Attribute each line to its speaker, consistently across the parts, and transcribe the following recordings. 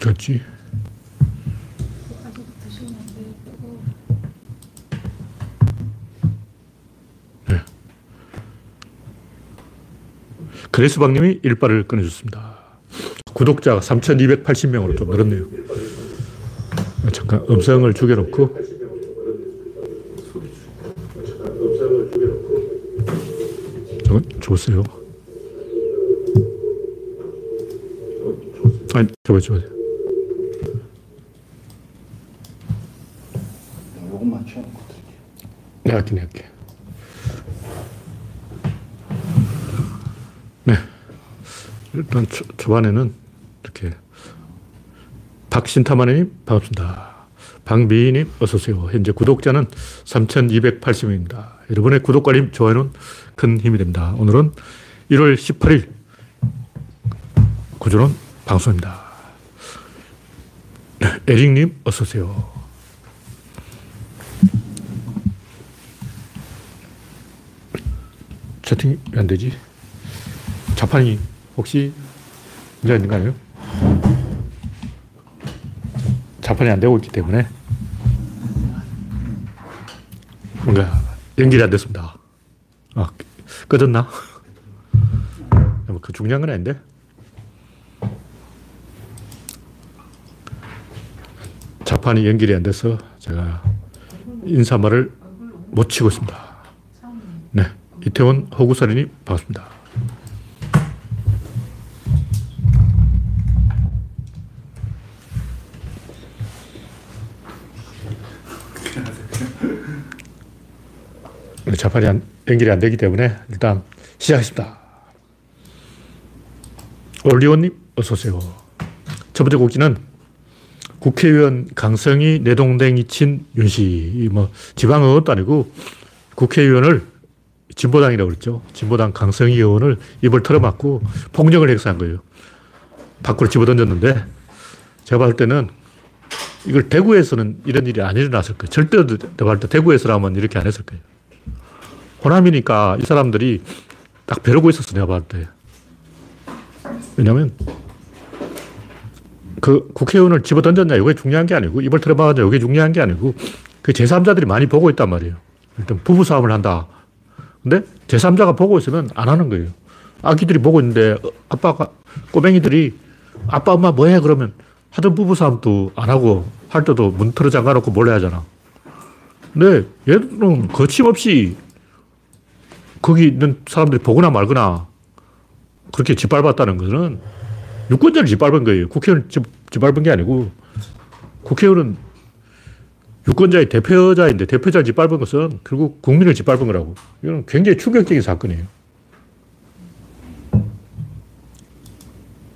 Speaker 1: 어떻지? 네. 그레스방님이 일발을 꺼내줬습니다. 구독자가 3,280명으로 좀 늘었네요. 잠깐 음성을 죽여놓고 어, 좋았어요. 아니, 저거, 저거.
Speaker 2: 요것만 치워놓고 드릴게요.
Speaker 1: 내가 내가 할게. 네. 일단 초, 초반에는 이렇게 박신타마님 반갑습니다. 박미희님 어서오세요. 현재 구독자는 3,280명입니다. 여러분의 구독과 좋아요는 큰 힘이 됩니다. 오늘은 1월 18일 구조론 방송입니다. 에릭님 어서오세요. 채팅이 안 되지? 자판이 혹시 문제가 있는 거 아니에요? 자판이 안 되고 있기 때문에 뭔가 연결이 안 됐습니다. 아, 꺼졌나? 뭐그 중요한 건 아닌데. 자판이 연결이 안 돼서 제가 인사말을 못 치고 있습니다. 네. 이태원 허구사리님 반갑습니다. 자판이 안, 연결이 안 되기 때문에 일단 시작했습니다. 올리원님 어서오세요. 첫 번째 곡지는 국회의원 강성이 내동댕이 친 윤씨. 뭐 지방은 것도 아니고 국회의원을 진보당이라고 그랬죠. 진보당 강성희 의원을 입을 털어맞고 폭력을 행사한 거예요. 밖으로 집어던졌는데 제가 봤을 때는 이걸 대구에서는 이런 일이 안 일어났을 거예요. 절대 내가 봤을 때 대구에서라면 이렇게 안 했을 거예요. 호남이니까 이 사람들이 딱 벼르고 있었어, 내가 봤을 때. 왜냐면 그 국회의원을 집어 던졌냐, 이게 중요한 게 아니고, 입을 털어막았냐, 이게 중요한 게 아니고, 그 제3자들이 많이 보고 있단 말이에요. 일단 부부싸움을 한다. 근데 제3자가 보고 있으면 안 하는 거예요. 아기들이 보고 있는데 아빠가, 꼬맹이들이 아빠, 엄마 뭐 해? 그러면 하던 부부싸움도 안 하고 할 때도 문 틀어 잠가 놓고 몰래 하잖아. 근데 얘들은 거침없이 거기 있는 사람들이 보거나 말거나 그렇게 짓밟았다는 것은 유권자를 짓밟은 거예요. 국회의원을 짓밟은 게 아니고 국회의원은 유권자의 대표자인데 대표자를 짓밟은 것은 결국 국민을 짓밟은 거라고. 이건 굉장히 충격적인 사건이에요.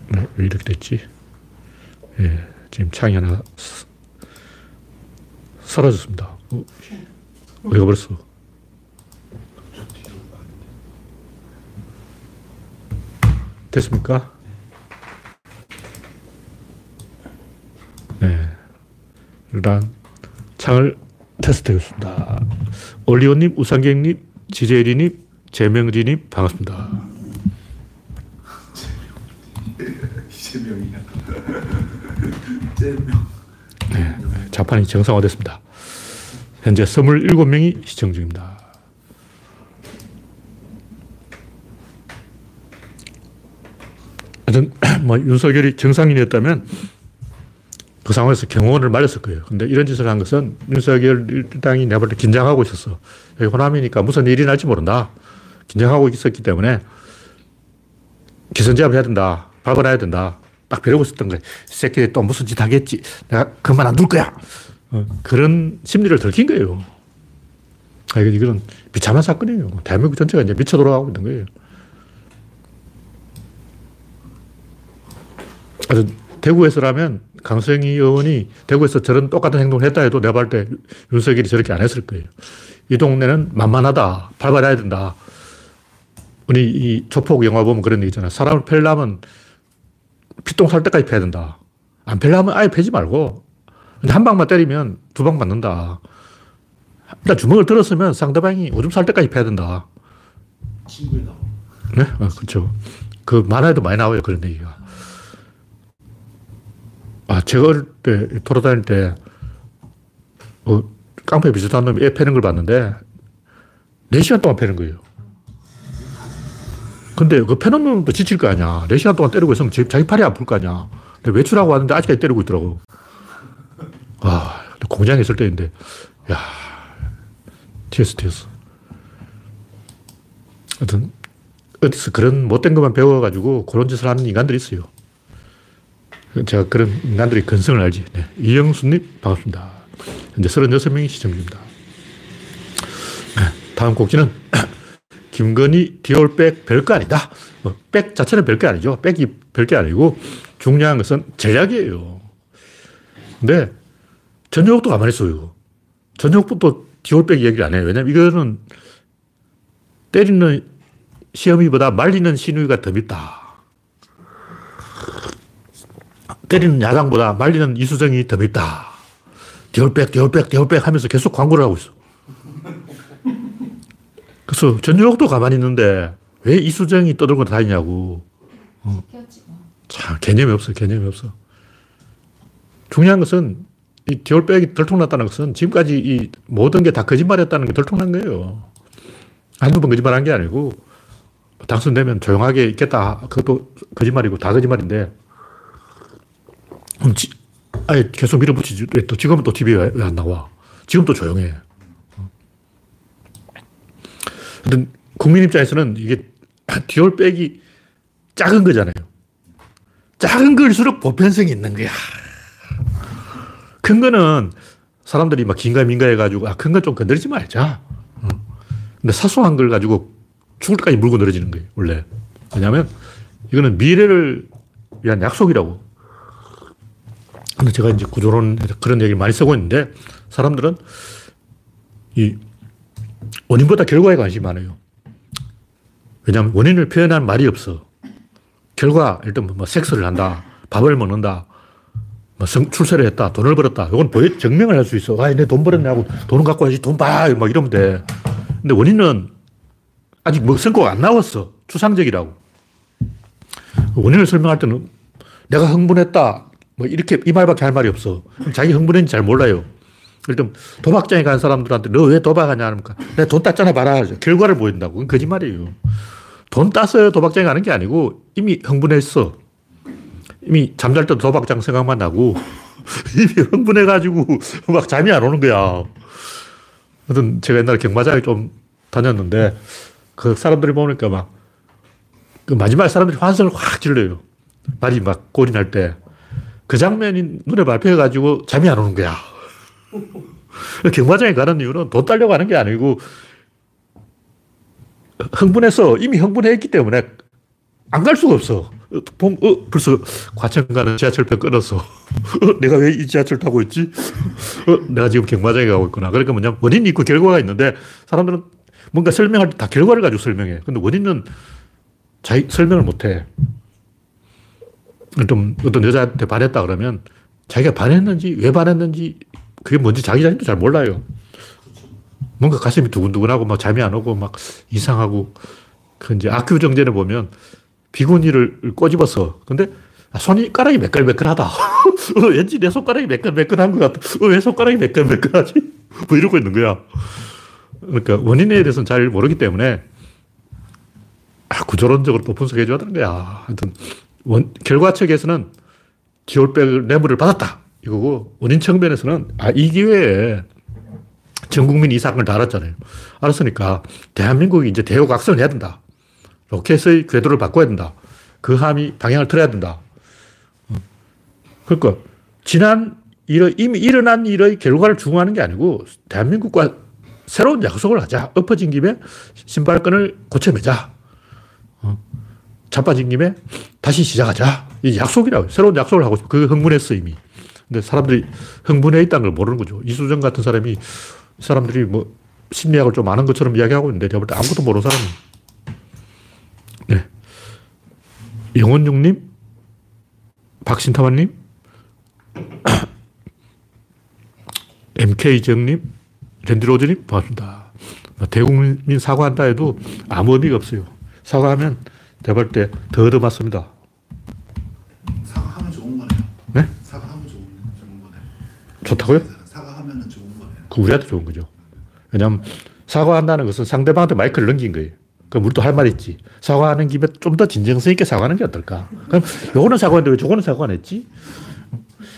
Speaker 1: 네, 왜 이렇게 됐지? 예, 지금 창이 하나 사라졌습니다. 어, 왜 가버렸어? 됐습니까? 네. 일단 창을 테스트해봤습니다. 올리오님, 우상객님, 지재리님, 재명진님 반갑습니다.
Speaker 2: 이재명이야. 재명.
Speaker 1: 네, 자판이 정상화됐습니다. 현재 27명이 시청 중입니다. 하여튼, 뭐, 윤석열이 정상인이었다면 그 상황에서 경호원을 말렸을 거예요. 근데 이런 짓을 한 것은 윤석열 일당이 내가 볼때 긴장하고 있었어. 여기 호남이니까 무슨 일이 날지 모른다. 긴장하고 있었기 때문에 기선제압을 해야 된다. 밟아놔야 된다. 딱 벼르고 있었던 거야. 새끼들 또 무슨 짓 하겠지. 내가 그만 안 둘 거야. 어, 그런 심리를 들킨 거예요. 아, 이건 비참한 사건이에요. 대한민국 전체가 이제 미쳐 돌아가고 있는 거예요. 아주 대구에서라면 강성희 의원이 대구에서 저런 똑같은 행동을 했다 해도 내가 볼때 윤석열이 저렇게 안 했을 거예요. 이 동네는 만만하다. 밟아놔야 된다. 우리 이 조폭 영화 보면 그런 얘기 있잖아. 사람을 패려면 피똥 살 때까지 패야 된다. 안 패려면 아예 패지 말고. 근데 한 방만 때리면 두 방 맞는다. 일단 주먹을 들었으면 상대방이 오줌 살 때까지 패야 된다.
Speaker 2: 친구에 나와.
Speaker 1: 네? 아, 그렇죠. 그 만화에도 많이 나와요. 그런 얘기가. 아, 제가 어릴 때 돌아다닐 때, 어, 깡패 비슷한 놈이 애 패는 걸 봤는데, 4시간 동안 패는 거예요. 근데 그 패는 놈도 지칠 거 아니야. 4시간 동안 때리고 있으면 자- 자기 팔이 아플 거 아니야. 근데 외출하고 왔는데 아직까지 때리고 있더라고. 와, 공장에 있을 때인데, 야 TST였어. 하여튼, 어디서 그런 못된 것만 배워가지고 그런 짓을 하는 인간들이 있어요. 제가 그런 인간들의 근성을 알지. 네. 이영수님, 반갑습니다. 현재 36명이 시청 중입니다. 네. 다음 곡지는 김건희 디올백 별거 아니다. 뭐, 백 자체는 별거 아니죠. 백이 별게 아니고 중요한 것은 전략이에요. 근데 전역도 가만히 있어요. 전역부터 디올백 얘기를 안 해요. 왜냐면 이거는 때리는 시험이보다 말리는 신우이가 더 밉다. 때리는 야당보다 말리는 이수정이 더 밉다. 디올백, 디올백, 디올백 하면서 계속 광고를 하고 있어. 그래서 전여옥도 가만히 있는데 왜 이수정이 떠들고 다니냐고.
Speaker 3: 뭐.
Speaker 1: 참, 개념이 없어, 개념이 없어. 중요한 것은 이 디올백이 들통났다는 것은 지금까지 이 모든 게 다 거짓말이었다는 게 들통난 거예요. 한두 번 거짓말 한 게 아니고 당선되면 조용하게 있겠다. 그것도 거짓말이고 다 거짓말인데 지, 아예 계속 밀어붙이지. 왜 또 지금은 또 TV에 왜 안 나와? 지금 또 조용해. 하여튼 국민 입장에서는 이게 디올 백이 작은 거잖아요. 작은 걸수록 보편성이 있는 거야. 큰 거는 사람들이 막 긴가민가 해가지고, 아, 큰 건 좀 건드리지 말자. 어. 근데 사소한 걸 가지고 죽을 때까지 물고 늘어지는 거예요, 원래. 왜냐면, 이거는 미래를 위한 약속이라고. 근데 제가 이제 구조론 그런 얘기를 많이 쓰고 있는데, 사람들은 이 원인보다 결과에 관심이 많아요. 왜냐하면 원인을 표현한 말이 없어. 결과, 일단 뭐 섹스를 한다, 밥을 먹는다, 뭐 성, 출세를 했다, 돈을 벌었다. 이건 보여, 증명을 할 수 있어. 아, 내 돈 벌었냐고, 돈은 갖고 와야지, 돈 봐! 막 이러면 돼. 근데 원인은 아직 뭐 성과가 안 나왔어. 추상적이라고. 원인을 설명할 때는 내가 흥분했다. 뭐 이렇게 이 말밖에 할 말이 없어. 자기 흥분했는지 잘 몰라요. 일단 도박장에 간 사람들한테 너 왜 도박하냐 하니까 내가 돈 땄잖아 봐라. 결과를 보인다고. 그건 거짓말이에요. 돈 따서 도박장에 가는 게 아니고 이미 흥분했어. 이미 잠잘 때도 도박장 생각만 나고 이미 흥분해가지고 막 잠이 안 오는 거야. 하여튼 제가 옛날에 경마장에 좀 다녔는데 그 사람들이 보니까 막 그 마지막에 사람들이 환성을 확 질러요. 말이 막 골이 날 때. 그 장면이 눈에 밟혀가지고 잠이 안 오는 거야. 경마장에 가는 이유는 돈 따려고 하는 게 아니고 흥분해서 이미 흥분했기 때문에 안 갈 수가 없어. 봄, 어, 벌써 과천 가는 지하철표 끊었어. 어, 내가 왜 이 지하철 타고 있지? 어, 내가 지금 경마장에 가고 있구나. 그러니까 뭐냐 원인이 있고 결과가 있는데 사람들은 뭔가 설명할 때 다 결과를 가지고 설명해. 근데 원인은 자기 설명을 못 해. 좀 어떤 여자한테 반했다 그러면 자기가 반했는지 왜 반했는지 그게 뭔지 자기 자신도 잘 몰라요. 뭔가 가슴이 두근두근하고 막 잠이 안 오고 막 이상하고 그 이제 악규 정전에 보면 비구니를 꼬집었어. 근데 아, 손가락이 매끌매끌하다. 어, 왠지 내 손가락이 매끌매끌한 것 같아. 어, 왜 손가락이 매끌매끌하지? 뭐 이러고 있는 거야. 그러니까 원인에 대해서는 잘 모르기 때문에 아, 구조론적으로 또 분석해 줘야 되는 거야. 하여튼 원, 결과 측에서는 디올백 뇌물을 받았다. 이거고 원인 측면에서는 아, 이 기회에 전 국민이 이 사건을 다 알았잖아요. 알았으니까 대한민국이 이제 대우각성을 해야 된다. 로켓의 궤도를 바꿔야 된다. 그 함이 방향을 틀어야 된다. 그러니까 지난 일의, 이미 일어난 일의 결과를 추구하는 게 아니고 대한민국과 새로운 약속을 하자. 엎어진 김에 신발끈을 고쳐매자. 어. 자빠진 김에 다시 시작하자. 이 약속이라고. 새로운 약속을 하고 싶어. 그 흥분했어, 이미. 근데 사람들이 흥분해 있다는 걸 모르는 거죠. 이수정 같은 사람이 사람들이 뭐 심리학을 좀 아는 것처럼 이야기하고 있는데 제가 볼 때 아무것도 모르는 사람이. 네. 영원용님, 박신타만님, MK정님, 랜드로즈님, 반갑습니다. 대국민 사과한다 해도 아무 의미가 없어요. 사과하면 내가 볼 때더 얻어맞습니다.
Speaker 2: 사과하면 좋은 거네요.
Speaker 1: 네?
Speaker 2: 사과하면 좋은
Speaker 1: 좋다고요?
Speaker 2: 사과하면 좋은 거예요.
Speaker 1: 그 우리한테 좋은 거죠. 왜냐하면 사과한다는 것은 상대방한테 마이크를 넘긴 거예요. 그럼 우리도 할 말 있지. 사과하는 김에 좀 더 진정성 있게 사과하는 게 어떨까? 그럼 요거는 사과했는데 왜 저거는 사과 안 했지?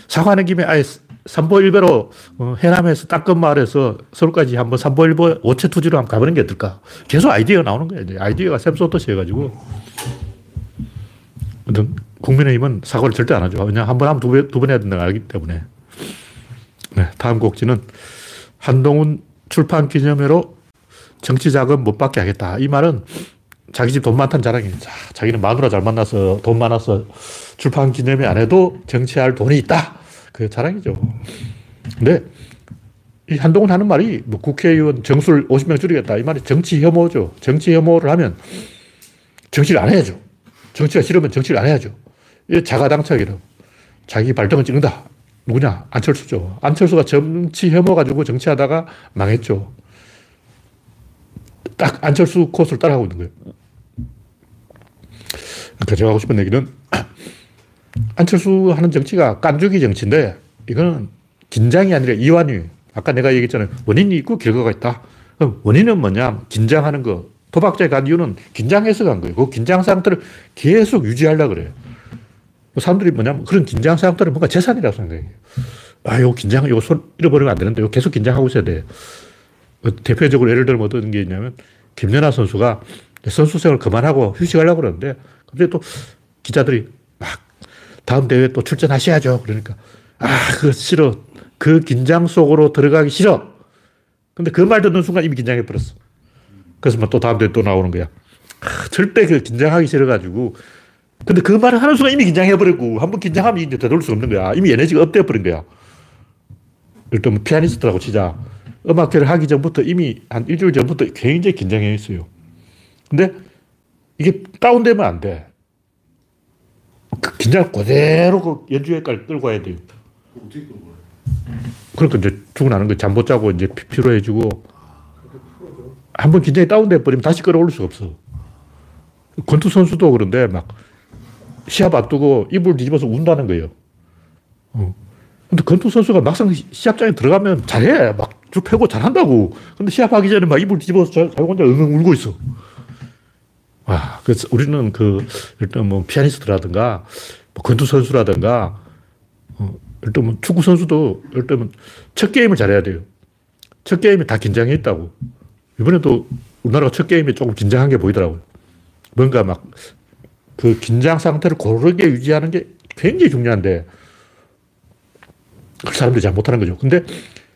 Speaker 1: 사과하는 김에 아예 삼보일배로 어, 해남에서 땅끝마을에서 서울까지 한번 삼보일보 오체 투지로 한번 가보는 게 어떨까? 계속 아이디어가 나오는 거예요. 아이디어가 샘소토시 해가지고. 국민의힘은 사과를 절대 안 하죠. 왜냐 한번 하면 두 번, 두 번 해야 된다는 걸 알기 때문에. 네, 다음 곡지는 한동훈 출판 기념회로 정치 자금 못 받게 하겠다. 이 말은 자기 집 돈 많다는 자랑이에요. 자, 자기는 마누라 잘 만나서 돈 많아서 출판 기념회 안 해도 정치할 돈이 있다. 그 자랑이죠. 근데 이 한동훈 하는 말이 뭐 국회의원 정수를 50명 줄이겠다. 이 말이 정치 혐오죠. 정치 혐오를 하면 정치를 안 해야죠. 정치가 싫으면 정치를 안 해야죠. 이 자가당착이라고. 자기 발등을 찍는다. 누구냐? 안철수죠. 안철수가 정치 혐오 가지고 정치하다가 망했죠. 딱 안철수 코스를 따라가고 있는 거예요. 그러니까 제가 하고 싶은 얘기는 안철수 하는 정치가 깐죽이 정치인데 이거는 긴장이 아니라 이완이 아까 내가 얘기했잖아요. 원인이 있고 결과가 있다. 그럼 원인은 뭐냐? 긴장하는 거. 도박자에 간 이유는 긴장해서 간 거예요. 그 긴장 상태를 계속 유지하려고 그래요. 사람들이 뭐냐면 그런 긴장 상태를 뭔가 재산이라고 생각해요. 아, 요 긴장, 요손 잃어버리면 안 되는데, 요 계속 긴장하고 있어야 돼. 그 대표적으로 예를 들면 어떤 게 있냐면, 김연아 선수가 선수 생활 그만하고 휴식하려고 그러는데, 갑자기 또 기자들이 막, 다음 대회 또 출전하셔야죠. 그러니까, 아, 그거 싫어. 그 긴장 속으로 들어가기 싫어. 근데 그 말 듣는 순간 이미 긴장해 버렸어. 그래서 막 또 다음 대회 또 나오는 거야. 아, 절대 그 긴장하기 싫어가지고, 근데 그 말을 하는 순간 이미 긴장해버리고, 한 번 긴장하면 이제 되돌릴 수 없는 거야. 이미 에너지가 업되어 버린 거야. 일단 뭐 피아니스트라고 치자. 음악회를 하기 전부터 이미 한 일주일 전부터 굉장히 긴장해 있어요. 근데 이게 다운되면 안 돼. 그 긴장을 그대로 그 연주회까지 끌고 와야 돼요.
Speaker 2: 어떻게 그런 거예요?
Speaker 1: 그러니까 이제 죽어나는 거 잠 못 자고 이제 피- 피로해지고 한 번 긴장이 다운돼 버리면 다시 끌어올릴 수가 없어. 권투 선수도 그런데 막 시합 앞두고 이불 뒤집어서 운다는 거예요. 어. 근데 권투 선수가 막상 시- 시합장에 들어가면 잘해. 막줄 펴고 잘한다고. 근데 시합하기 전에 막 이불 뒤집어서 자- 자기 혼자 응응 울고 있어. 와, 그래서 우리는 그, 일단 뭐 피아니스트라든가, 뭐 권투 선수라든가, 어, 일단 뭐 축구 선수도 일단 첫 게임을 잘해야 돼요. 첫 게임에 다 긴장해 있다고. 이번에도 우리나라가 첫 게임에 조금 긴장한 게 보이더라고요. 뭔가 막 그 긴장 상태를 고르게 유지하는 게 굉장히 중요한데 그 사람들이 잘 못하는 거죠. 근데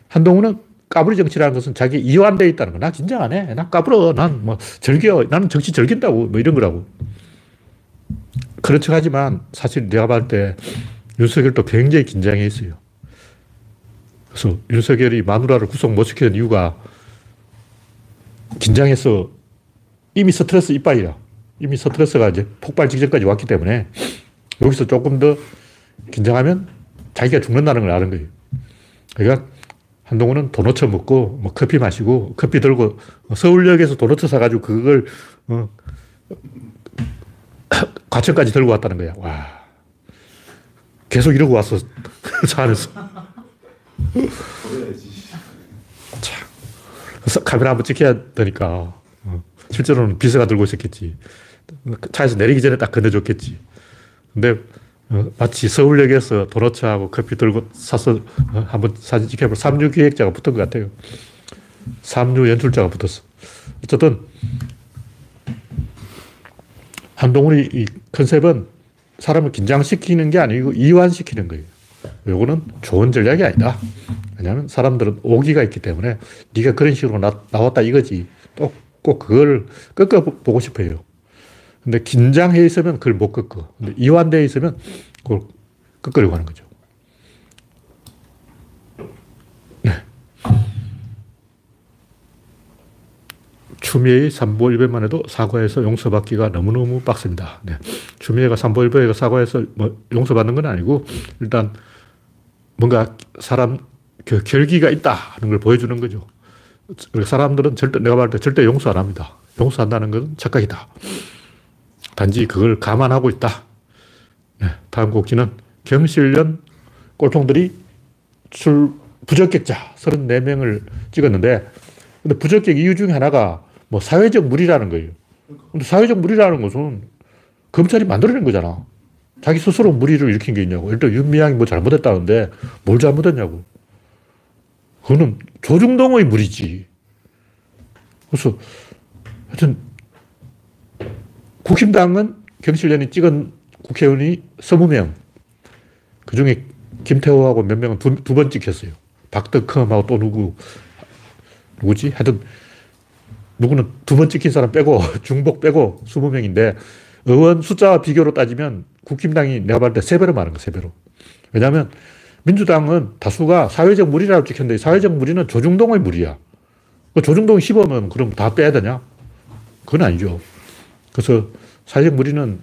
Speaker 1: 한동훈은 까불이 정치라는 것은 자기 이완되어 있다는 거. 나 긴장 안 해. 나 까불어. 난 뭐 즐겨. 나는 정치 즐긴다고. 뭐 이런 거라고. 그런 척 하지만 사실 내가 봤을 때 윤석열도 굉장히 긴장해 있어요. 그래서 윤석열이 마누라를 구속 못 시키는 이유가 긴장해서 이미 스트레스 이빨이야. 이미 스트레스가 이제 폭발 직전까지 왔기 때문에 여기서 조금 더 긴장하면 자기가 죽는다는 걸 아는 거예요. 그러니까 한동훈은 도넛 먹고 뭐 커피 마시고 커피 들고 서울역에서 도넛 사가지고 그걸 어, 과천까지 들고 왔다는 거야. 와. 계속 이러고 왔어. 차 안에서. 그래서 카메라 한번 찍혀야 되니까. 어, 실제로는 비서가 들고 있었겠지. 차에서 내리기 전에 딱 건네줬겠지. 근데 어, 마치 서울역에서 도너츠하고 커피 들고 사서 어, 한번 사진 찍혀볼 삼류 기획자가 붙은 것 같아요. 삼류 연출자가 붙었어. 어쨌든 한동훈이 이 컨셉은 사람을 긴장시키는 게 아니고 이완시키는 거예요. 요거는 좋은 전략이 아니다. 왜냐하면 사람들은 오기가 있기 때문에 네가 그런 식으로 나, 나왔다 이거지. 또 꼭 그걸 꺾어보고 싶어요. 근데 긴장해 있으면 그걸 못 꺾어. 근데 이완되어 있으면 그걸 꺾으려고 하는 거죠. 네. 추미애의 삼보일배만 해도 사과해서 용서받기가 너무너무 빡습니다. 네. 추미애가 삼보일배가 사과해서 뭐 용서받는 건 아니고 일단 뭔가 사람 그 결기가 있다 하는 걸 보여주는 거죠. 사람들은 절대 내가 말할 때 절대 용서 안 합니다. 용서한다는 건 착각이다. 단지 그걸 감안하고 있다. 네, 다음 곡지는 경실련 꼴통들이 출 부적격자 34명을 찍었는데, 근데 부적격 이유 중에 하나가 뭐 사회적 무리라는 거예요. 근데 사회적 무리라는 것은 검찰이 만들어낸 거잖아. 자기 스스로 무리를 일으킨 게 있냐고. 일단 윤미향이 뭐 잘못했다는데 뭘 잘못했냐고. 그거는 조중동의 무리지. 그래서 하여튼 국힘당은 경실련이 찍은 국회의원이 20명. 그 중에 김태호하고 몇 명은 두번 찍혔어요. 박덕흠하고 또 누구, 누구지? 하여튼, 누구는 두 번 찍힌 사람 빼고, 중복 빼고 20명인데, 의원 숫자와 비교로 따지면 국힘당이 내가 봤을 때 세 배로 많은 거, 세 배로. 왜냐하면 민주당은 다수가 사회적 무리라고 찍혔는데, 사회적 무리는 조중동의 무리야. 그 조중동이 15면 그럼 다 빼야 되냐? 그건 아니죠. 그래서 사회적 무리는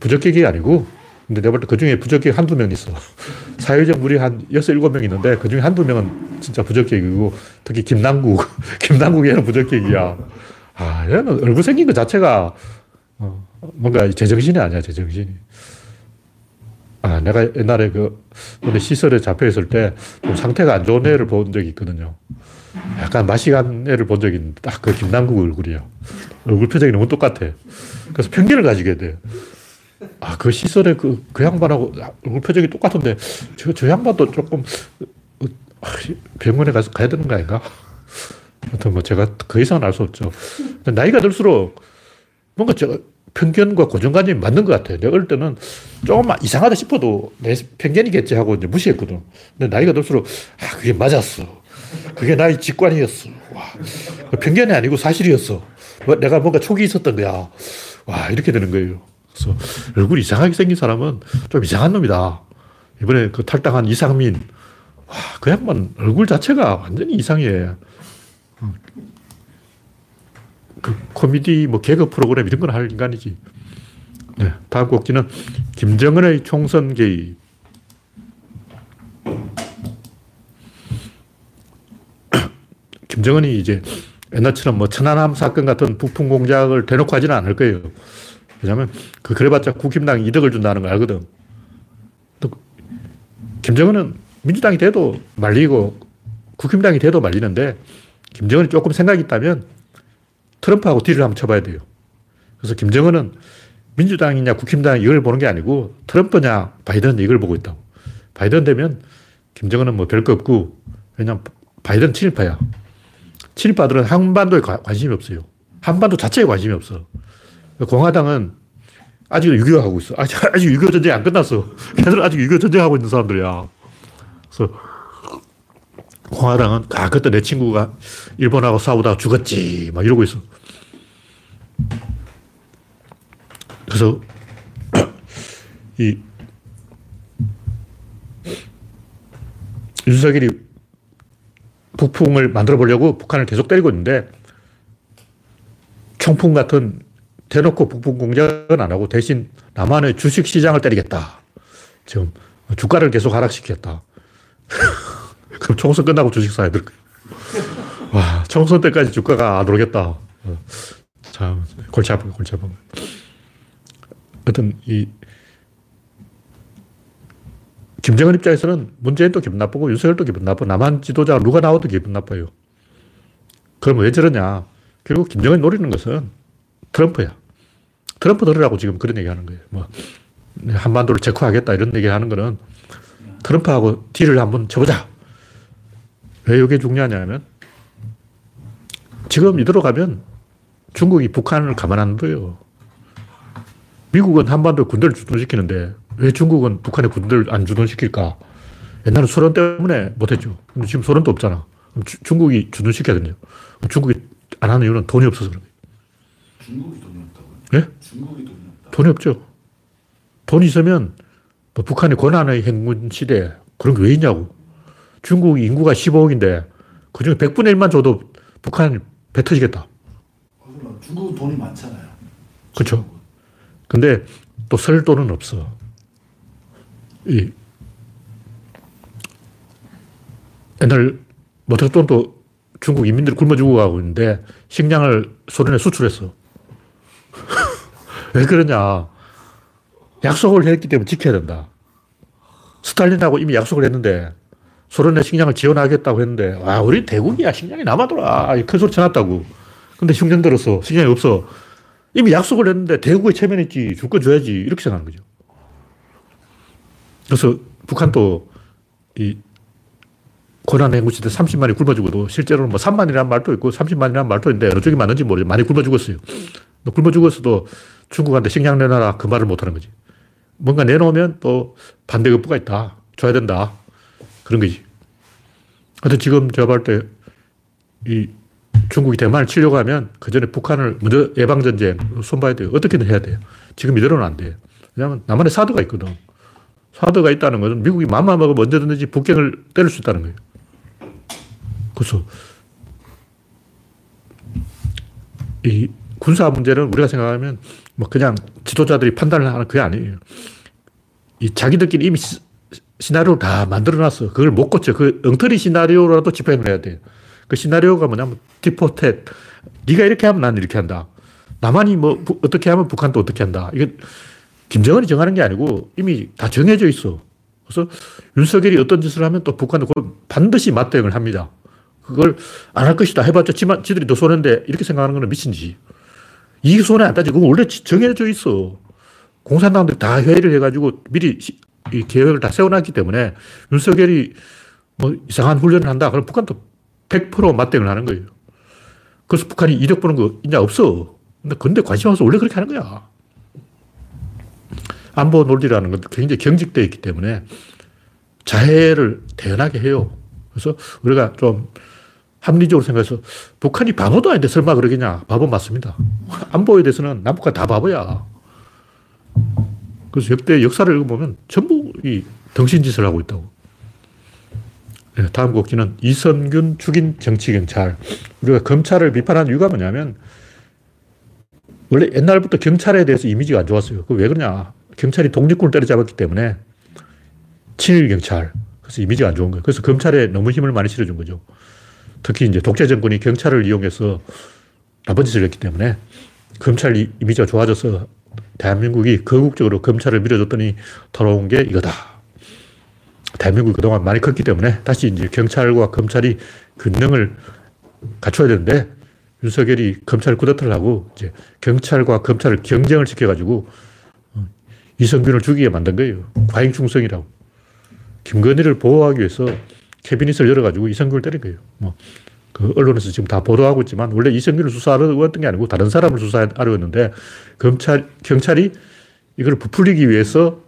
Speaker 1: 부적격이 아니고, 근데 내가 볼 때 그 중에 부적격 한두 명 있어. 사회적 무리 한 여섯, 일곱 명 있는데 그 중에 한두 명은 진짜 부적격이고 특히 김남국. 김남국 얘는 부적격이야. 아, 얘는 얼굴 생긴 것 자체가 어, 뭔가 제정신이 아니야, 제정신이. 아, 내가 옛날에 그, 근데 시설에 잡혀 있을 때 좀 상태가 안 좋은 애를 본 적이 있거든요. 약간 맛이 간 애를 본 적이 있는데 딱 그 김남국 얼굴이야. 얼굴 표정이 너무 똑같아. 그래서 편견을 가지게 돼. 아, 그 시설에 그, 그 양반하고 얼굴 표정이 똑같은데, 저, 저 양반도 조금, 어, 아, 병원에 가서 가야 되는 거 아닌가? 하여튼 뭐 제가 그 이상은 알 수 없죠. 나이가 들수록 뭔가 저 편견과 고정관념이 맞는 것 같아요. 내가 어릴 때는 조금 이상하다 싶어도 내 편견이겠지 하고 이제 무시했거든. 근데 나이가 들수록, 아, 그게 맞았어. 그게 나의 직관이었어. 와. 편견이 아니고 사실이었어. 뭐 내가 뭔가 촉이 있었던 거야. 와, 이렇게 되는 거예요. 그래서 얼굴이 이상하게 생긴 사람은 좀 이상한 놈이다. 이번에 그 탈당한 이상민. 와, 그 양반 얼굴 자체가 완전히 이상해. 그 코미디 뭐 개그 프로그램 이런 걸할 인간이지. 네, 다음 곡지는 김정은의 총선 개입. 김정은이 이제 옛날처럼 뭐 천안함 사건 같은 부품 공작을 대놓고 하지는 않을 거예요. 왜냐면 그 그래봤자 국힘당이 이득을 준다는 걸 알거든. 또 김정은은 민주당이 돼도 말리고 국힘당이 돼도 말리는데 김정은이 조금 생각이 있다면 트럼프하고 딜을 한번 쳐봐야 돼요. 그래서 김정은은 민주당이냐 국힘당 이걸 보는 게 아니고 트럼프냐 바이든 이걸 보고 있다고. 바이든 되면 김정은은 뭐 별거 없고 왜냐면 바이든 친일파야. 친일파들은 한반도에 관심이 없어요. 한반도 자체에 관심이 없어. 공화당은 아직 6.25 하고 있어. 아직, 아직 6.25 전쟁이 안 끝났어. 걔들은 아직 6.25 전쟁하고 있는 사람들이야. 그래서 공화당은, 아, 그때 내 친구가 일본하고 싸우다가 죽었지. 막 이러고 있어. 그래서, 이, 윤석열이 북풍을 만들어 보려고 북한을 계속 때리고 있는데, 총풍 같은 대놓고 북풍 공작은 안 하고 대신 남한의 주식 시장을 때리겠다. 지금 주가를 계속 하락시켰다. 그럼 총선 끝나고 주식 사야 될 거야. 와, 총선 때까지 주가가 안 오르겠다. 참, 골치 아픈 골치 아픈 하여튼, 이, 김정은 입장에서는 문재인도 기분 나쁘고 윤석열도 기분 나쁘고 남한 지도자 누가 나와도 기분 나빠요. 그럼 왜 저러냐. 결국 김정은이 노리는 것은 트럼프야. 트럼프 들으라고 지금 그런 얘기 하는 거예요. 뭐, 한반도를 제거하겠다 이런 얘기 하는 거는 트럼프하고 딜을 한번 쳐보자. 왜 이게 중요하냐면 지금 이대로 가면 중국이 북한을 가만 안 둬요. 미국은 한반도 군대를 주둔시키는데 왜 중국은 북한에 군대를 안 주둔시킬까? 옛날에 소련 때문에 못했죠. 근데 지금 소련도 없잖아. 주, 중국이 주둔시켜야 되냐. 중국이 안 하는 이유는 돈이 없어서 그런 거예요.
Speaker 2: 중국이 돈이 없다고요?
Speaker 1: 네?
Speaker 2: 중국이 돈이 없다.
Speaker 1: 돈이 없죠. 돈이 있으면 뭐 북한이 권한의 행군 시대 그런 게 왜 있냐고. 중국 인구가 15억인데 그 중에 100분의 1만 줘도 북한이 배 터지겠다.
Speaker 2: 아, 중국은 돈이 많잖아요.
Speaker 1: 그렇죠. 근데 또설 돈은 없어. 이 옛날 모택돈도 중국 인민들이 굶어 죽어가고 있는데 식량을 소련에 수출했어. 왜 그러냐. 약속을 했기 때문에 지켜야 된다. 스탈린하고 이미 약속을 했는데 소련의 식량을 지원하겠다고 했는데, 와, 우리 대국이야. 식량이 남아돌아. 큰 소리 쳐놨다고. 근데 흉년 들어서 식량이 없어. 이미 약속을 했는데 대국에 체면했지. 줄 거 줘야지. 이렇게 생각하는 거죠. 그래서 북한도 이 고난 행군 시대 30만이 굶어 죽어도 실제로는 뭐 3만이라는 말도 있고 30만이라는 말도 있는데 어느 쪽이 맞는지 모르죠. 많이 굶어 죽었어요. 굶어 죽었어도 중국한테 식량 내놔라 그 말을 못 하는 거지. 뭔가 내놓으면 또 반대급부가 있다. 줘야 된다. 그런 거지. 하여튼 지금 제가 볼 때 이 중국이 대만을 치려고 하면 그 전에 북한을 먼저 예방전쟁 손봐야 돼요. 어떻게든 해야 돼요. 지금 이대로는 안 돼요. 왜냐하면 남한에 사드가 있거든. 사드가 있다는 것은 미국이 맘만 먹으면 언제든지 북경을 때릴 수 있다는 거예요. 그래서 이 군사 문제는 우리가 생각하면 뭐 그냥 지도자들이 판단을 하는 그게 아니에요. 이 자기들끼리 이미 시, 시나리오 다 만들어 놨어. 그걸 못 고쳐. 그 엉터리 시나리오라도 집행을 해야 돼요. 그 시나리오가 뭐냐면 디포텟. 네가 이렇게 하면 난 이렇게 한다. 남한이 뭐 부, 어떻게 하면 북한도 어떻게 한다. 이게 김정은이 정하는 게 아니고 이미 다 정해져 있어. 그래서 윤석열이 어떤 짓을 하면 또 북한은 반드시 맞대응을 합니다. 그걸 안 할 것이다 해봤자 지만 지들이 더 손해인데 이렇게 생각하는 거는 미친 짓이. 이 손해 안 따지. 그거 원래 정해져 있어. 공산당들이 다 회의를 해가지고 미리 이 계획을 다 세워놨기 때문에 윤석열이 뭐 이상한 훈련을 한다. 그럼 북한도 100% 맞대응을 하는 거예요. 그래서 북한이 이득 보는 거 있냐? 없어. 근데 근데 관심 없어. 원래 그렇게 하는 거야. 안보 논리라는 건 굉장히 경직되어 있기 때문에 자해를 대연하게 해요. 그래서 우리가 좀 합리적으로 생각해서 북한이 바보도 아닌데 설마 그러겠냐. 바보 맞습니다. 안보에 대해서는 남북한 다 바보야. 그래서 역대 역사를 읽어보면 전부 이 덩신짓을 하고 있다고. 네, 다음 곡지는 이선균 죽인 정치경찰. 우리가 검찰을 비판한 이유가 뭐냐면 원래 옛날부터 경찰에 대해서 이미지가 안 좋았어요. 그 왜 그러냐. 경찰이 독립군을 때려잡았기 때문에 친일 경찰. 그래서 이미지가 안 좋은 거예요. 그래서 검찰에 너무 힘을 많이 실어준 거죠. 특히 이제 독재 정권이 경찰을 이용해서 나쁜 짓을 했기 때문에 검찰 이미지가 좋아져서 대한민국이 거국적으로 검찰을 밀어줬더니 돌아온 게 이거다. 대한민국이 그동안 많이 컸기 때문에 다시 이제 경찰과 검찰이 균형을 갖춰야 되는데 윤석열이 검찰 구더를 하고 이제 경찰과 검찰을 경쟁을 시켜가지고 어, 이성균을 죽이게 만든 거예요. 과잉충성이라고. 김건희를 보호하기 위해서 캐비닛을 열어가지고 이성균을 때린 거예요. 뭐, 그 언론에서 지금 다 보도하고 있지만 원래 이성균을 수사하려고 했던 게 아니고 다른 사람을 수사하려고 했는데 검찰, 경찰이 이걸 부풀리기 위해서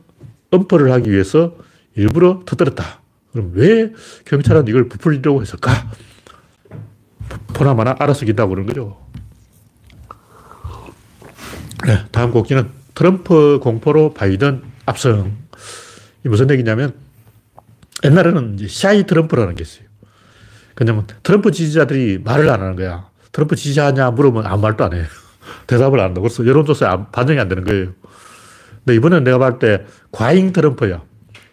Speaker 1: 엄포를 하기 위해서 일부러 터뜨렸다. 그럼 왜 경찰은 이걸 부풀리려고 했을까? 포나마나 알아서 긴다고 그러는 거죠. 네, 다음 곡지는 트럼프 공포로 바이든 압승. 이 무슨 얘기냐면 옛날에는 샤이 트럼프라는 게 있어요. 그냥 트럼프 지지자들이 말을 안 하는 거야. 트럼프 지지하냐 물으면 아무 말도 안 해요. 대답을 안 한다고. 그래서 여론조사에 반영이 안 되는 거예요. 근데 이번엔 내가 봤을 때 과잉 트럼프야.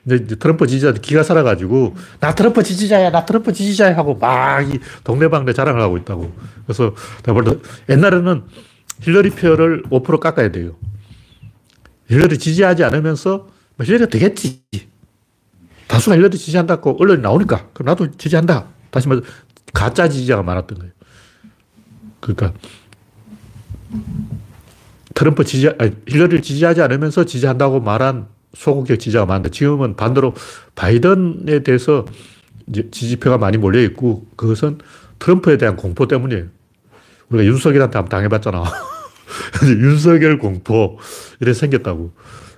Speaker 1: 이제 트럼프 지지자들 기가 살아가지고 나 트럼프 지지자야, 나 트럼프 지지자야 하고 막 이 동네방네 자랑을 하고 있다고. 그래서 내가 볼 때 옛날에는 힐러리 표를 5% 깎아야 돼요. 힐러리 지지하지 않으면서 뭐 힐러리가 되겠지. 다수가 힐러리 지지한다고 언론이 나오니까 그럼 나도 지지한다. 다시 말해서 가짜 지지자가 많았던 거예요. 그러니까 트럼프 지지, 아니, 힐러리를 지지하지 않으면서 지지한다고 말한 소극적 지지자가 많은데 지금은 반대로 바이든에 대해서 지지표가 많이 몰려 있고 그것은 트럼프에 대한 공포 때문이에요. 우리가 윤석열한테 한번 당해봤잖아. 윤석열 공포 이래 생겼다고.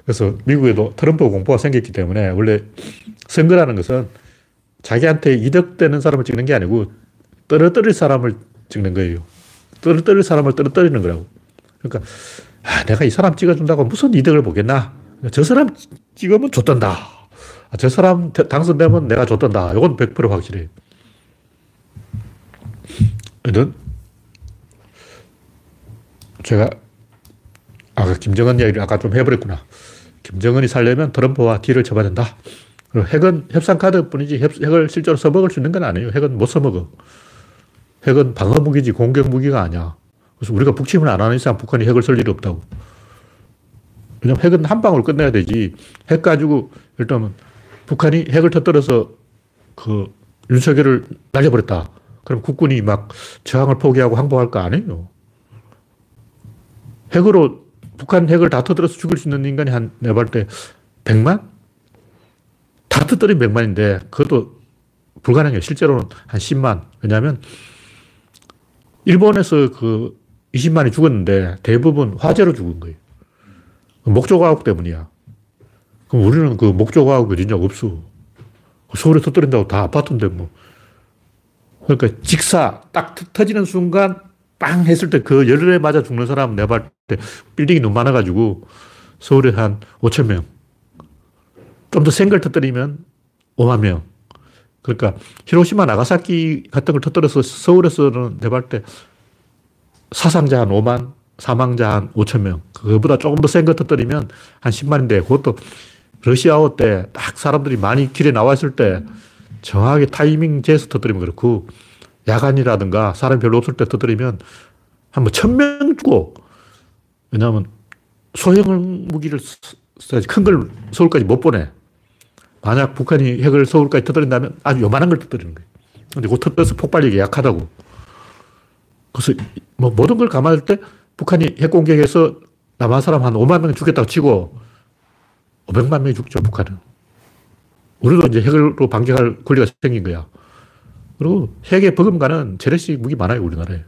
Speaker 1: 그래서 미국에도 트럼프 공포가 생겼기 때문에 원래 선거라는 것은 자기한테 이득되는 사람을 찍는 게 아니고 떨어뜨릴 사람을 찍는 거예요. 떨어뜨릴 사람을 떨어뜨리는 거라고. 그러니까 아, 내가 이 사람 찍어준다고 무슨 이득을 보겠나? 저 사람 찍으면 좋단다. 아, 저 사람 당선되면 내가 좋단다. 이건 100% 확실해요. 제가 아, 김정은 이야기를 아까 좀 해버렸구나. 김정은이 살려면 트럼프와 딜을 쳐봐야 된다. 핵은 협상 카드 뿐이지 핵을 실제로 써먹을 수 있는 건 아니에요. 핵은 못 써먹어. 핵은 방어무기지 공격무기가 아니야. 그래서 우리가 북침을 안 하는 이상 북한이 핵을 쓸 일이 없다고. 왜냐면 핵은 한 방으로 끝내야 되지. 핵 가지고 일단은 북한이 핵을 터뜨려서 그 윤석열을 날려버렸다. 그럼 국군이 막 저항을 포기하고 항복할 거 아니에요. 핵으로, 북한 핵을 다 터뜨려서 죽일 수 있는 인간이 한, 내가 볼때 100만? 다 터뜨린 100만인데, 그것도 불가능해요. 실제로는 한 10만. 왜냐하면, 일본에서 그 20만이 죽었는데 대부분 화재로 죽은 거예요. 목조과학 때문이야. 그럼 우리는 그 목조과학 어디냐 없어. 서울에 터뜨린다고 다 아파트인데 뭐. 그러니까 직사 딱 터지는 순간 빵 했을 때 그 열에 맞아 죽는 사람 내가 볼때 빌딩이 너무 많아가지고 서울에 한 5천 명. 좀 더 센 걸 터뜨리면 5만 명. 그러니까 히로시마 나가사키 같은 걸 터뜨려서 서울에서는 내가 볼때 사상자 한 5만, 사망자 한 5천 명. 그거보다 조금 더 센 거 터뜨리면 한 10만인데 그것도 러시아어 때딱 사람들이 많이 길에 나와 있을 때 정확하게 타이밍 재서 터뜨리면 그렇고 야간이라든가 사람 별로 없을 때 터뜨리면 한뭐 천명 죽고 왜냐하면 소형 무기를 써야지 큰 걸 서울까지 못 보내. 만약 북한이 핵을 서울까지 터뜨린다면 아주 요만한 걸 터뜨리는 거예요. 근데 그 터뜨려서 폭발력이 약하다고. 그래서 뭐 모든 걸 감안할 때 북한이 핵 공격해서 남한 사람 한 5만 명 죽였다고 치고 500만 명이 죽죠, 북한은. 우리도 이제 핵으로 반격할 권리가 생긴 거야. 그리고 핵에 버금가는 재래식 무기 많아요, 우리나라에.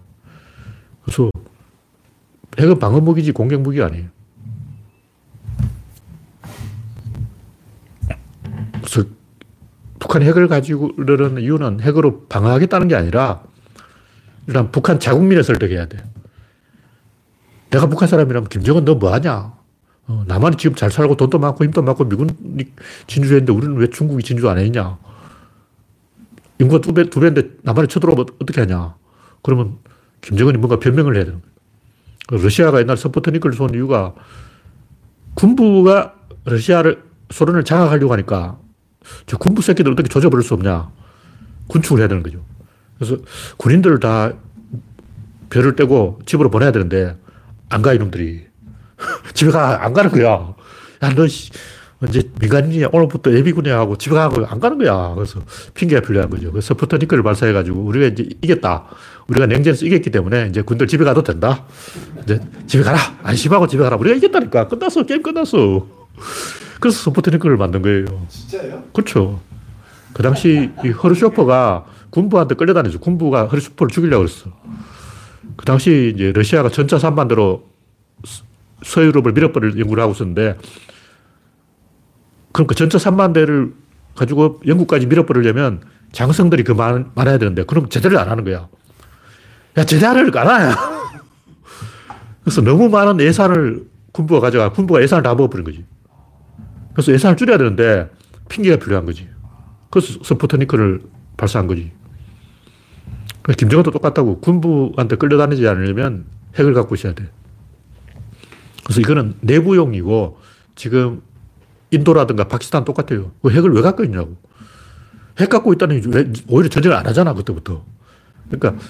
Speaker 1: 그래서 핵은 방어 무기지 공격 무기가 아니에요. 그래서 북한이 핵을 가지고 이러는 이유는 핵으로 방어하겠다는 게 아니라 일단 북한 자국민을 설득해야 돼. 내가 북한 사람이라면 김정은 너 뭐하냐? 어, 남한이 지금 잘 살고 돈도 많고 힘도 많고 미군이 진주했는데 우리는 왜 중국이 진주 안 했냐? 인구가 두 배, 두 배인데 남한이 쳐들어오면 어떻게 하냐? 그러면 김정은이 뭔가 변명을 해야 되는 거예요. 러시아가 옛날 스푸트니크를 쏜 이유가 군부가 러시아를, 소련을 장악하려고 하니까 저 군부 새끼들 어떻게 조져버릴 수 없냐? 군축을 해야 되는 거죠. 그래서 군인들을 다 별을 떼고 집으로 보내야 되는데 안 가, 이놈들이. 집에 가, 안 가는 거야. 야, 너, 씨, 이제 민간인이야. 오늘부터 예비군이야 하고 집에 가고 안 가는 거야. 그래서 핑계가 필요한 거죠. 그래서 스푸트니크를 발사해가지고 우리가 이제 이겼다. 우리가 냉전에서 이겼기 때문에 이제 군들 집에 가도 된다. 이제 집에 가라. 안심하고 집에 가라. 우리가 이겼다니까. 끝났어. 게임 끝났어. 그래서 스푸트니크를 만든 거예요.
Speaker 2: 진짜예요?
Speaker 1: 그렇죠. 그 당시 이 허르쇼퍼가 군부한테 끌려다니죠. 군부가 허르쇼퍼를 죽이려고 그랬어. 그 당시 이제 러시아가 전차 3반대로 서유럽을 밀어버릴 연구를 하고 있었는데 그럼 그 전차 3만 대를 가지고 영국까지 밀어버리려면 장성들이 그 많, 많아야 되는데 그럼 제대를 안 하는 거야. 야, 제대를 안 하냐. 그래서 너무 많은 예산을 군부가 가져가 군부가 예산을 다 먹어버린 거지. 그래서 예산을 줄여야 되는데 핑계가 필요한 거지. 그래서 스푸트니크를 발사한 거지. 김정은도 똑같다고 군부한테 끌려다니지 않으려면 핵을 갖고 있어야 돼. 그래서 이거는 내부용이고 지금 인도라든가 파키스탄 똑같아요. 그 핵을 왜 갖고 있냐고. 핵 갖고 있다는 왜 오히려 전쟁을 안 하잖아, 그때부터. 그러니까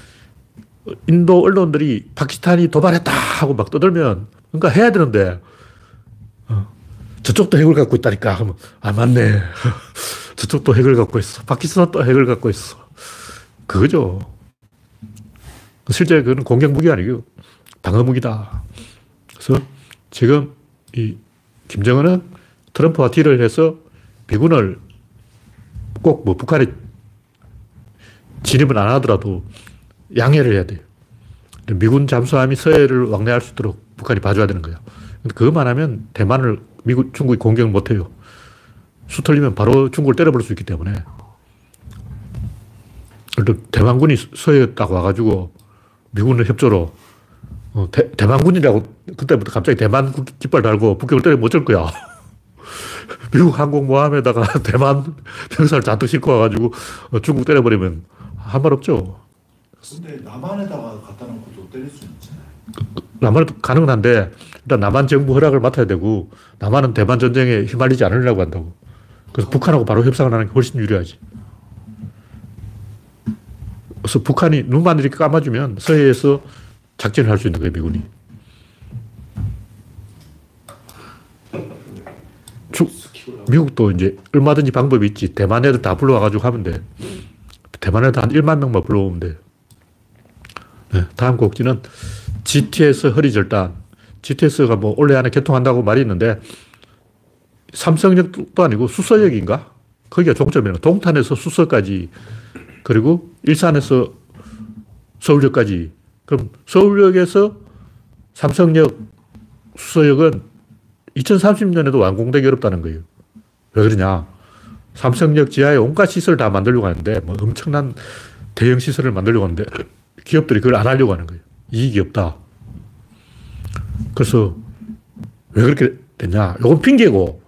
Speaker 1: 인도 언론들이 파키스탄이 도발했다 하고 막 떠들면 그러니까 해야 되는데 어, 저쪽도 핵을 갖고 있다니까 하면 아 맞네. 저쪽도 핵을 갖고 있어. 파키스탄도 핵을 갖고 있어. 그거죠. 실제 그건 공격 무기 아니고 방어 무기다. 그래서 지금 이 김정은은 트럼프와 딜을 해서 미군을 꼭 뭐 북한에 진입을 안 하더라도 양해를 해야 돼요. 미군 잠수함이 서해를 왕래할 수 있도록 북한이 봐줘야 되는 거예요. 근데 그것만 하면 대만을 미국, 중국이 공격을 못 해요. 수 틀리면 바로 중국을 때려버릴 수 있기 때문에. 대만군이 서해에 딱 와가지고 미군의 협조로 어, 대, 대만군이라고 그때부터 갑자기 대만 깃발 달고 북경을 때리면 어쩔 거야. 미국 항공모함에다가 대만 병사를 잔뜩 싣고 와가지고 어, 중국 때려버리면 한 말 없죠.
Speaker 2: 근데 남한에다가 갖다 놓고도 때릴 수 있잖아요.
Speaker 1: 남한은 가능은 한데 일단 남한 정부 허락을 맡아야 되고 남한은 대만 전쟁에 휘말리지 않으려고 한다고. 그래서 북한하고 바로 협상을 하는 게 훨씬 유리하지. 그래서 북한이 눈만 이렇게 감아주면 서해에서 작전을 할 수 있는 거예요, 미군이. 주, 미국도 이제 얼마든지 방법이 있지. 대만 애들 다 불러와가지고 하면 돼. 대만 애들 한 1만 명만 불러오면 돼. 네, 다음 곡지는 GTS 허리절단. GTS가 뭐 올해 안에 개통한다고 말이 있는데 삼성역도 아니고 수서역인가? 거기가 종점이에요. 동탄에서 수서까지 그리고 일산에서 서울역까지. 그럼 서울역에서 삼성역, 수서역은 2030년에도 완공되기 어렵다는 거예요. 왜 그러냐? 삼성역 지하에 온갖 시설을 다 만들려고 하는데 뭐 엄청난 대형 시설을 만들려고 하는데 기업들이 그걸 안 하려고 하는 거예요. 이익이 없다. 그래서 왜 그렇게 됐냐? 요건 핑계고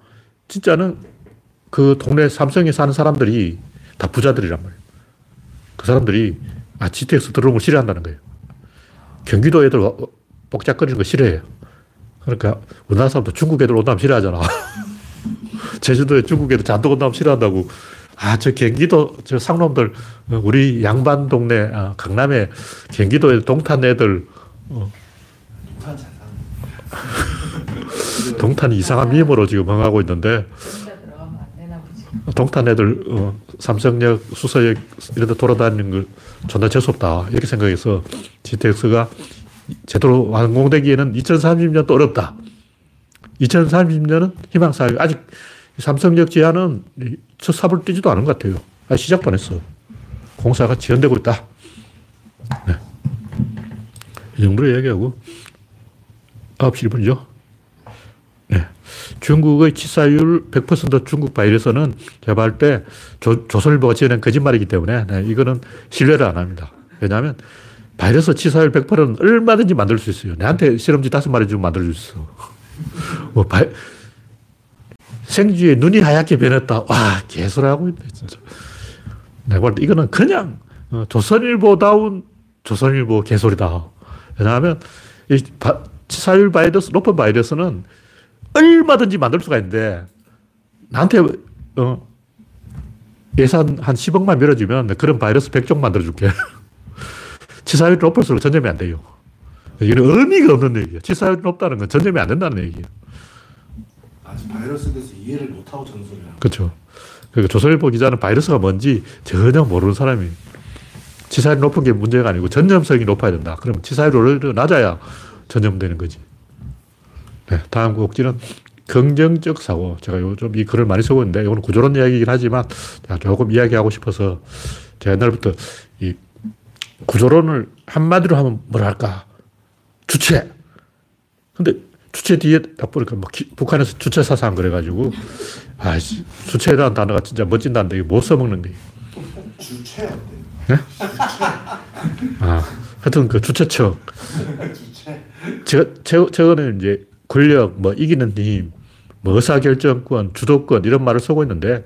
Speaker 1: 진짜는 그 동네 삼성에 사는 사람들이 다 부자들이란 말이에요. 그 사람들이 아, GTX 들어오는 걸 싫어한다는 거예요. 경기도 애들 복잡거리는 거 싫어해요. 그러니까 우리나라 사람도 중국 애들 온다면 싫어하잖아. 제주도에 중국 애들 잔뜩 온다면 싫어한다고. 아, 저 경기도, 저 상놈들, 우리 양반 동네, 아, 강남에 경기도 애 동탄 애들, 어. 동탄이 이상한 미음으로 지금 흥하고 있는데. 동탄 애들, 어, 삼성역, 수서역 이런 데 돌아다니는 거 존나 재수없다. 이렇게 생각해서 GTX가 제대로 완공되기에는 2030년도 어렵다. 2030년은 희망사회. 아직 삼성역 지하는 첫 삽을 뛰지도 않은 것 같아요. 아직 시작도 안 했어. 공사가 지연되고 있다. 네. 이 정도로 얘기하고 9시 1분이죠. 네. 중국의 치사율 100% 중국 바이러스는 제가 볼 때 조, 조선일보가 지어낸 거짓말이기 때문에 네, 이거는 신뢰를 안 합니다. 왜냐하면 바이러스 치사율 100%는 얼마든지 만들 수 있어요. 내한테 실험쥐 다섯 마리 주면 만들 수 있어. 뭐 바이, 생쥐의 눈이 하얗게 변했다. 와, 개소리하고 있네, 진짜. 내가 볼때 이거는 그냥 어, 조선일보다운 조선일보 개소리다. 왜냐하면 이 바, 치사율 바이러스, 높은 바이러스는 얼마든지 만들 수가 있는데 나한테 어, 예산 한 10억만 밀어주면 그런 바이러스 100종 만들어줄게. 치사율이 높을수록 전염이 안 돼요. 이건 의미가 없는 얘기예요. 치사율이 높다는 건 전염이 안 된다는 얘기예요.
Speaker 2: 아직 바이러스에 대해서 이해를 못하고 전소리를 하는
Speaker 1: 그렇죠. 그러니까 조선일보 기자는 바이러스가 뭔지 전혀 모르는 사람이 치사율이 높은 게 문제가 아니고 전염성이 높아야 된다. 그러면 치사율이 낮아야 전염되는 거지. 네, 다음 곡지는 긍정적 사고. 제가 요즘 이 글을 많이 쓰고 있는데, 이거는 구조론 이야기이긴 하지만, 조금 이야기하고 싶어서, 제가 옛날부터 이 구조론을 한마디로 하면 뭐랄까. 주체. 근데 주체 뒤에 딱 보니까 뭐 기, 북한에서 주체 사상 그래가지고, 아, 주체라는 단어가 진짜 멋진 단어인데, 이게 못 써먹는 거예요.
Speaker 2: 주체?
Speaker 1: 네? 아, 하여튼 그 주체청.
Speaker 2: 주체
Speaker 1: 제가, 제, 최근에 이제 권력, 뭐 이기는 힘, 뭐 의사결정권, 주도권 이런 말을 쓰고 있는데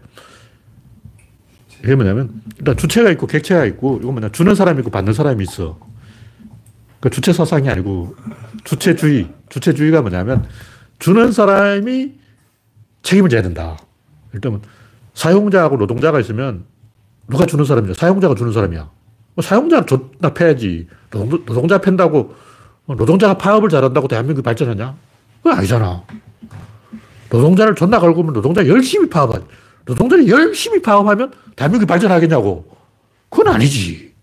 Speaker 1: 이게 뭐냐면 일단 주체가 있고 객체가 있고 이거 뭐냐 주는 사람이 있고 받는 사람이 있어. 그 주체 사상이 아니고 주체주의. 주체주의가 뭐냐면 주는 사람이 책임을 져야 된다. 일단 사용자하고 노동자가 있으면 누가 주는 사람이야? 사용자가 주는 사람이야. 뭐 사용자는 존나 패야지. 노동, 노동자 팬다고 노동자가 파업을 잘한다고 대한민국이 발전하냐? 그건 아니잖아. 노동자를 존나 걸고면 노동자 열심히 파업하지. 노동자를 열심히 파업하면 대한민국이 발전하겠냐고. 그건 아니지.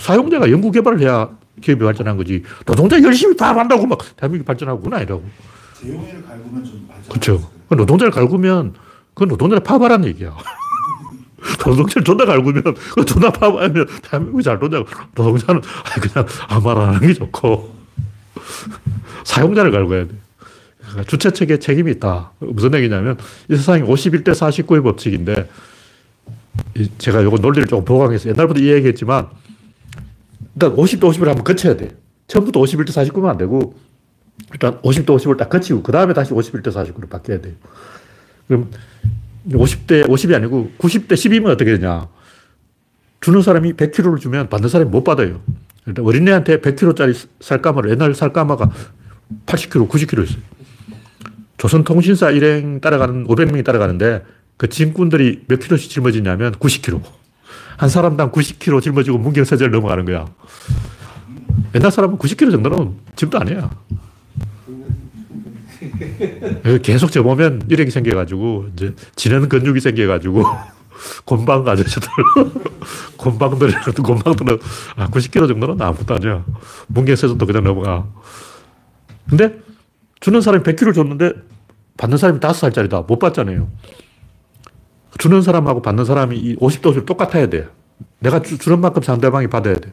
Speaker 1: 사용자가 연구 개발을 해야 기업이 발전한 거지. 노동자 열심히 파업한다고 막 대한민국이 발전하고 그건 아니라고.
Speaker 2: 재용이를 갈구면 좀 발전.
Speaker 1: 그렇죠. 노동자를 갈구면 그건 노동자를 파업하라는 얘기야. 노동자를 존나 갈구면 그 존나 파업하면 대한민국이 잘 돈다고. 노동자는 그냥 아무 말 안 하는 게 좋고 사용자를 갈구해야 돼. 주체 측에 책임이 있다. 무슨 얘기냐면 이 세상이 51대 49의 법칙인데 제가 이거 논리를 조금 보강해서 옛날부터 이 얘기했지만 일단 50대 50을 한번 거쳐야 돼. 처음부터 51대 49면 안 되고 일단 50대 50을 딱 거치고 그 다음에 다시 51대 49로 바뀌어야 돼요. 그럼 50대 50이 아니고 90대 10이면 어떻게 되냐. 주는 사람이 100kg를 주면 받는 사람이 못 받아요. 일단 어린애한테 100kg짜리 쌀가마를 옛날 쌀가마가 80kg, 90kg 있어요. 조선통신사 일행 따라가는 500명이 따라가는데 그 짐꾼들이 몇 킬로씩 짊어지냐면 90kg. 한 사람당 90kg 짊어지고 문경사절 넘어가는 거야. 옛날 사람은 90kg 정도는 짐도 아니야. 그래서 계속 접으면 일액이 생겨가지고, 이제, 지는 근육이 생겨가지고, 곤방 아저씨들, 곤방들, 곤방들은, 아, 90kg 정도는 아무것도 아니야. 문경세전도 그냥 넘어가. 근데, 주는 사람이 100kg 줬는데, 받는 사람이 5살짜리다. 못 받잖아요. 주는 사람하고 받는 사람이 50도씩 똑같아야 돼. 내가 주, 주는 만큼 상대방이 받아야 돼.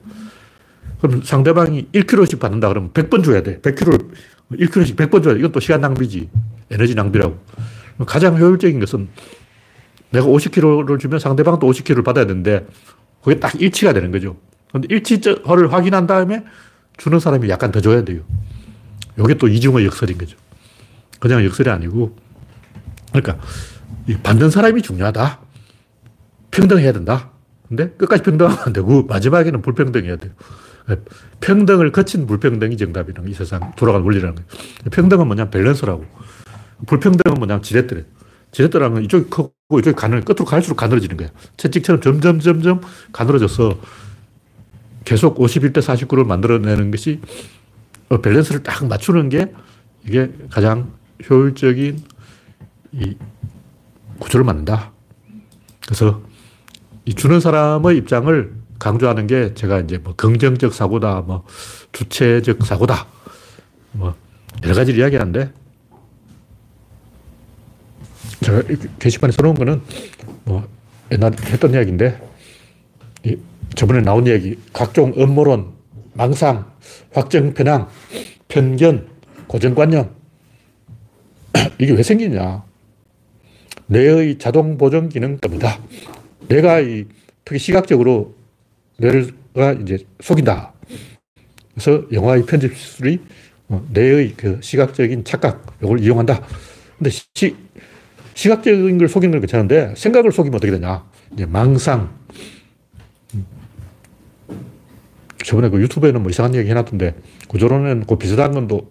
Speaker 1: 그럼 상대방이 1kg씩 받는다 그러면 100번 줘야 돼. 100kg, 1kg씩 100번 줘야 돼. 이건 또 시간 낭비지. 에너지 낭비라고. 가장 효율적인 것은 내가 50kg를 주면 상대방도 50kg를 받아야 되는데 그게 딱 일치가 되는 거죠. 근데 일치를 확인한 다음에 주는 사람이 약간 더 줘야 돼요. 이게 또 이중의 역설인 거죠. 그냥 역설이 아니고 그러니까 이 받는 사람이 중요하다. 평등해야 된다. 근데 끝까지 평등하면 안 되고 마지막에는 불평등해야 돼요. 평등을 거친 불평등이 정답이라는 이 세상 돌아가는 원리라는 거예요. 평등은 뭐냐 밸런스라고. 불평등은 뭐냐 지렛대래. 지렛대라는 건 이쪽이 크고 이쪽이 가늘, 끝으로 갈수록 가늘어지는 거야. 채찍처럼 점점 점점 가늘어져서 계속 51대 49를 만들어내는 것이 어, 밸런스를 딱 맞추는 게 이게 가장 효율적인 이 구조를 만든다. 그래서 이 주는 사람의 입장을 강조하는 게 제가 이제 뭐 긍정적 사고다, 뭐 주체적 사고다, 뭐 여러 가지를 이야기하는데 제가 게시판에 써놓은 거는 뭐 옛날 했던 이야기인데 이 저번에 나온 이야기 각종 음모론, 망상, 확정 편향, 편견, 고정관념 이게 왜 생기냐? 뇌의 자동 보정 기능 때문이다. 내가 이 특히 시각적으로 뇌가 이제 속인다. 그래서 영화의 편집 기술이 어, 뇌의 그 시각적인 착각, 이걸 이용한다. 근데 시, 시각적인 걸 속이는 건 괜찮은데 생각을 속이면 어떻게 되냐. 이제 망상. 음. 저번에 그 유튜브에는 뭐 이상한 얘기 해놨던데 구조론은 그 비슷한 건도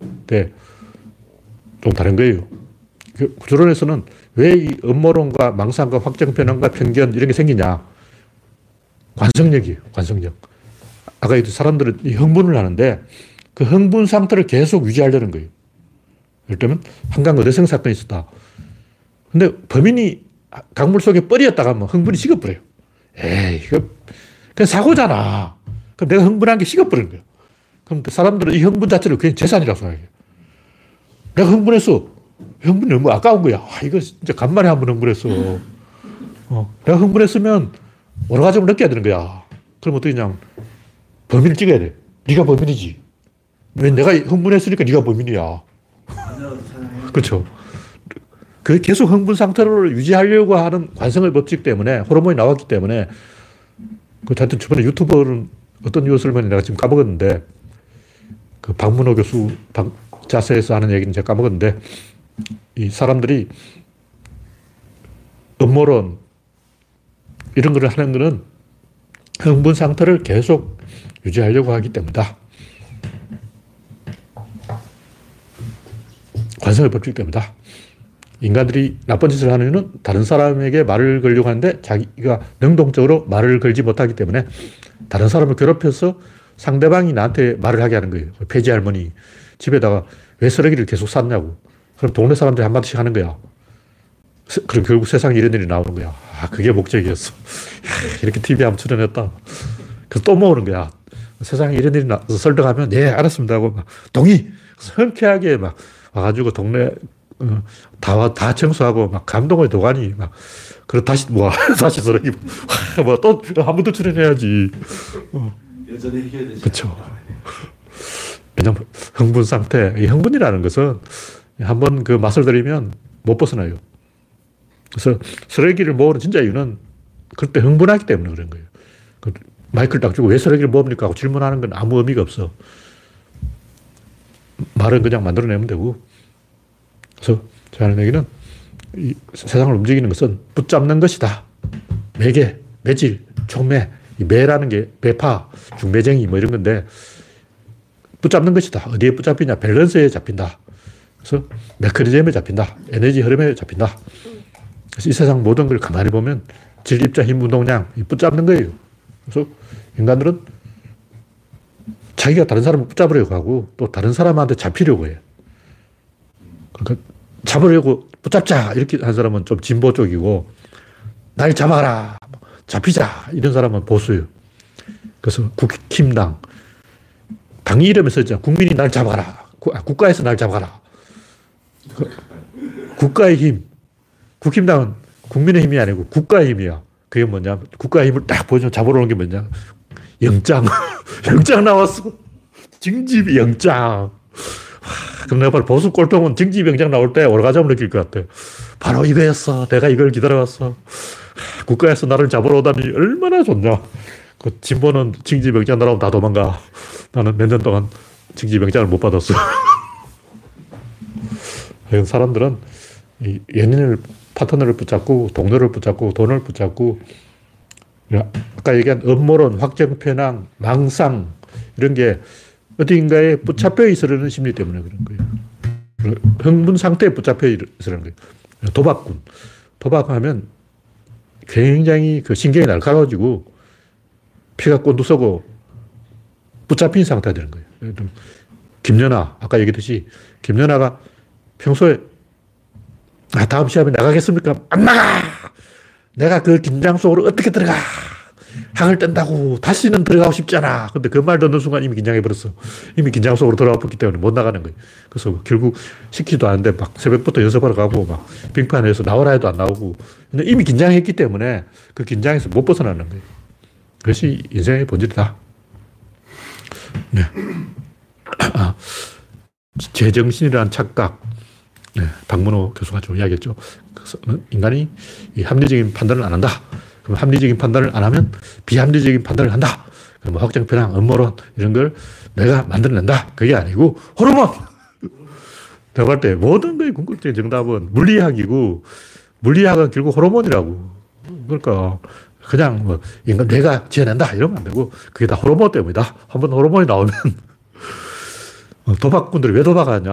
Speaker 1: 좀 다른 거예요. 그 구조론에서는 왜 이 음모론과 망상과 확정 편향과 편견 이런 게 생기냐. 관성력이에요. 관성력. 아까 이 사람들은 이 흥분을 하는데 그 흥분 상태를 계속 유지하려는 거예요. 예를 들면 한강 어대성 사건이 있었다. 근데 범인이 강물 속에 뻘이었다가 하면 흥분이 식어버려요. 에이, 이거 그냥 사고잖아. 그럼 내가 흥분한 게 식어버린 거예요. 그럼 사람들은 이 흥분 자체를 그냥 재산이라고 생각해요. 내가 흥분했어. 흥분이 너무 아까운 거야. 아, 이거 진짜 간만에 한 번 흥분했어. 어, 내가 흥분했으면 오르가즘을 느껴야 되는 거야. 그럼 어떻게 그냥 범인을 찍어야 돼. 네가 범인이지. 왜 내가 흥분했으니까 네가 범인이야. 그렇죠. 그 계속 흥분 상태를 유지하려고 하는 관성의 법칙 때문에 호르몬이 나왔기 때문에 그 하여튼 저번에 유튜버는 어떤 뉴스를 내가 지금 까먹었는데 그 박문호 교수 자세에서 하는 얘기는 제가 까먹었는데 이 사람들이 음모론 이런 걸 하는 거는 흥분 상태를 계속 유지하려고 하기 때문이다. 관성의 법칙 때문이다. 인간들이 나쁜 짓을 하는 이유는 다른 사람에게 말을 걸려고 하는데 자기가 능동적으로 말을 걸지 못하기 때문에 다른 사람을 괴롭혀서 상대방이 나한테 말을 하게 하는 거예요. 폐지 할머니 집에다가 왜 쓰레기를 계속 쌌냐고. 그럼 동네 사람들이 한마디씩 하는 거야. 그럼 결국 세상에 이런 일이 나오는 거야. 아, 그게 목적이었어. 이렇게 TV에 한번 출연했다. 그래서 또 모으는 거야. 세상에 이런 일이 나서 설득하면, 네, 알았습니다. 하고, 막, 동의! 흔쾌하게 막 와가지고 동네, 어, 다, 다 청소하고, 막 감동의 도가니, 막, 그리고 다시, 뭐, 다시 쓰레기, 뭐, 또, 한 번 더 출연해야지. 어.
Speaker 2: 여전히 해결되지.
Speaker 1: 그쵸. 왜냐면, 흥분 상태, 이 흥분이라는 것은 한번 그 맛을 들이면 못 벗어나요. 그래서 쓰레기를 모으는 진짜 이유는 그때 흥분하기 때문에 그런 거예요. 그 마이크를 딱 주고 왜 쓰레기를 모읍니까? 하고 질문하는 건 아무 의미가 없어. 말은 그냥 만들어내면 되고. 그래서 제가 하는 얘기는 이 세상을 움직이는 것은 붙잡는 것이다. 매개, 매질, 촉매. 이 매라는 게 매파, 중매쟁이 뭐 이런 건데 붙잡는 것이다. 어디에 붙잡히냐? 밸런스에 잡힌다. 그래서 메커니즘에 잡힌다. 에너지 흐름에 잡힌다. 그래서 이 세상 모든 걸 가만히 보면 질, 입자, 힘, 운동량 붙잡는 거예요. 그래서 인간들은 자기가 다른 사람을 붙잡으려고 하고 또 다른 사람한테 잡히려고 해요. 그러니까 잡으려고 붙잡자 이렇게 한 사람은 좀 진보 쪽이고 날 잡아라 잡히자 이런 사람은 보수예요. 그래서 국힘당 당 이름에 써있잖아. 국민이 날 잡아라. 구- 아, 국가에서 날 잡아라. 그, 국가의 힘. 국힘당은 국민의 힘이 아니고 국가의 힘이야. 그게 뭐냐. 국가의 힘을 딱 보여줘 잡으러 오는 게 뭐냐. 영장. 영장 나왔어. 징집이 영장. 와, 그럼 내가 바로 보수 꼴통은 징집 영장 나올 때 오르가즘을 느낄 것 같아. 바로 이거였어. 내가 이걸 기다려왔어. 국가에서 나를 잡으러 오다니 얼마나 좋냐. 그 진보는 징집 영장 나오면 다 도망가. 나는 몇 년 동안 징집 영장을 못 받았어. 사람들은 이 연인을 파트너를 붙잡고 동료를 붙잡고 돈을 붙잡고 아까 얘기한 음모론, 확정 편향, 망상 이런 게 어딘가에 붙잡혀 있으려는 심리 때문에 그런 거예요. 흥분 상태에 붙잡혀 있으려는 거예요. 도박꾼. 도박하면 굉장히 그 신경이 날카로워지고 피가 꼰두서고 붙잡힌 상태가 되는 거예요. 김연아, 아까 얘기했듯이 김연아가 평소에 아, 다음 시합에 나가겠습니까? 안 나가! 내가 그 긴장 속으로 어떻게 들어가? 항을 뗀다고 다시는 들어가고 싶지 않아. 근데 그 말 듣는 순간 이미 긴장해버렸어. 이미 긴장 속으로 들어가 버렸기 때문에 못 나가는 거예요. 그래서 결국 시키도 않는데 막 새벽부터 연습하러 가고 막 빙판에서 나오라 해도 안 나오고. 이미 긴장했기 때문에 그 긴장에서 못 벗어나는 거예요. 그것이 인생의 본질이다. 네. 아, 제정신이라는 착각. 네, 박문호 교수가 좀 이야기했죠. 인간이 이 합리적인 판단을 안 한다. 그럼 합리적인 판단을 안 하면 비합리적인 판단을 한다. 그럼 확정 편향, 음모론 이런 걸 내가 만들어낸다. 그게 아니고 호르몬. 내가 볼 때 모든 거의 궁극적인 정답은 물리학이고 물리학은 결국 호르몬이라고. 그러니까 그냥 뭐 인간 내가 지어낸다 이러면 안 되고 그게 다 호르몬 때문이다. 한번 호르몬이 나오면 어, 도박꾼들이 왜 도박하냐?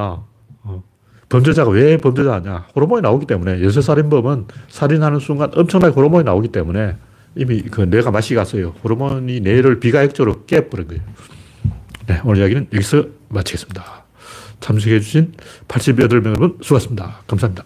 Speaker 1: 어, 범죄자가 왜 범죄자냐? 호르몬이 나오기 때문에 연쇄살인범은 살인하는 순간 엄청나게 호르몬이 나오기 때문에 이미 그 뇌가 맛이 갔어요. 호르몬이 뇌를 비가역적으로 깨버린 거예요. 네, 오늘 이야기는 여기서 마치겠습니다. 참석해주신 88명 여러분 수고하셨습니다. 감사합니다.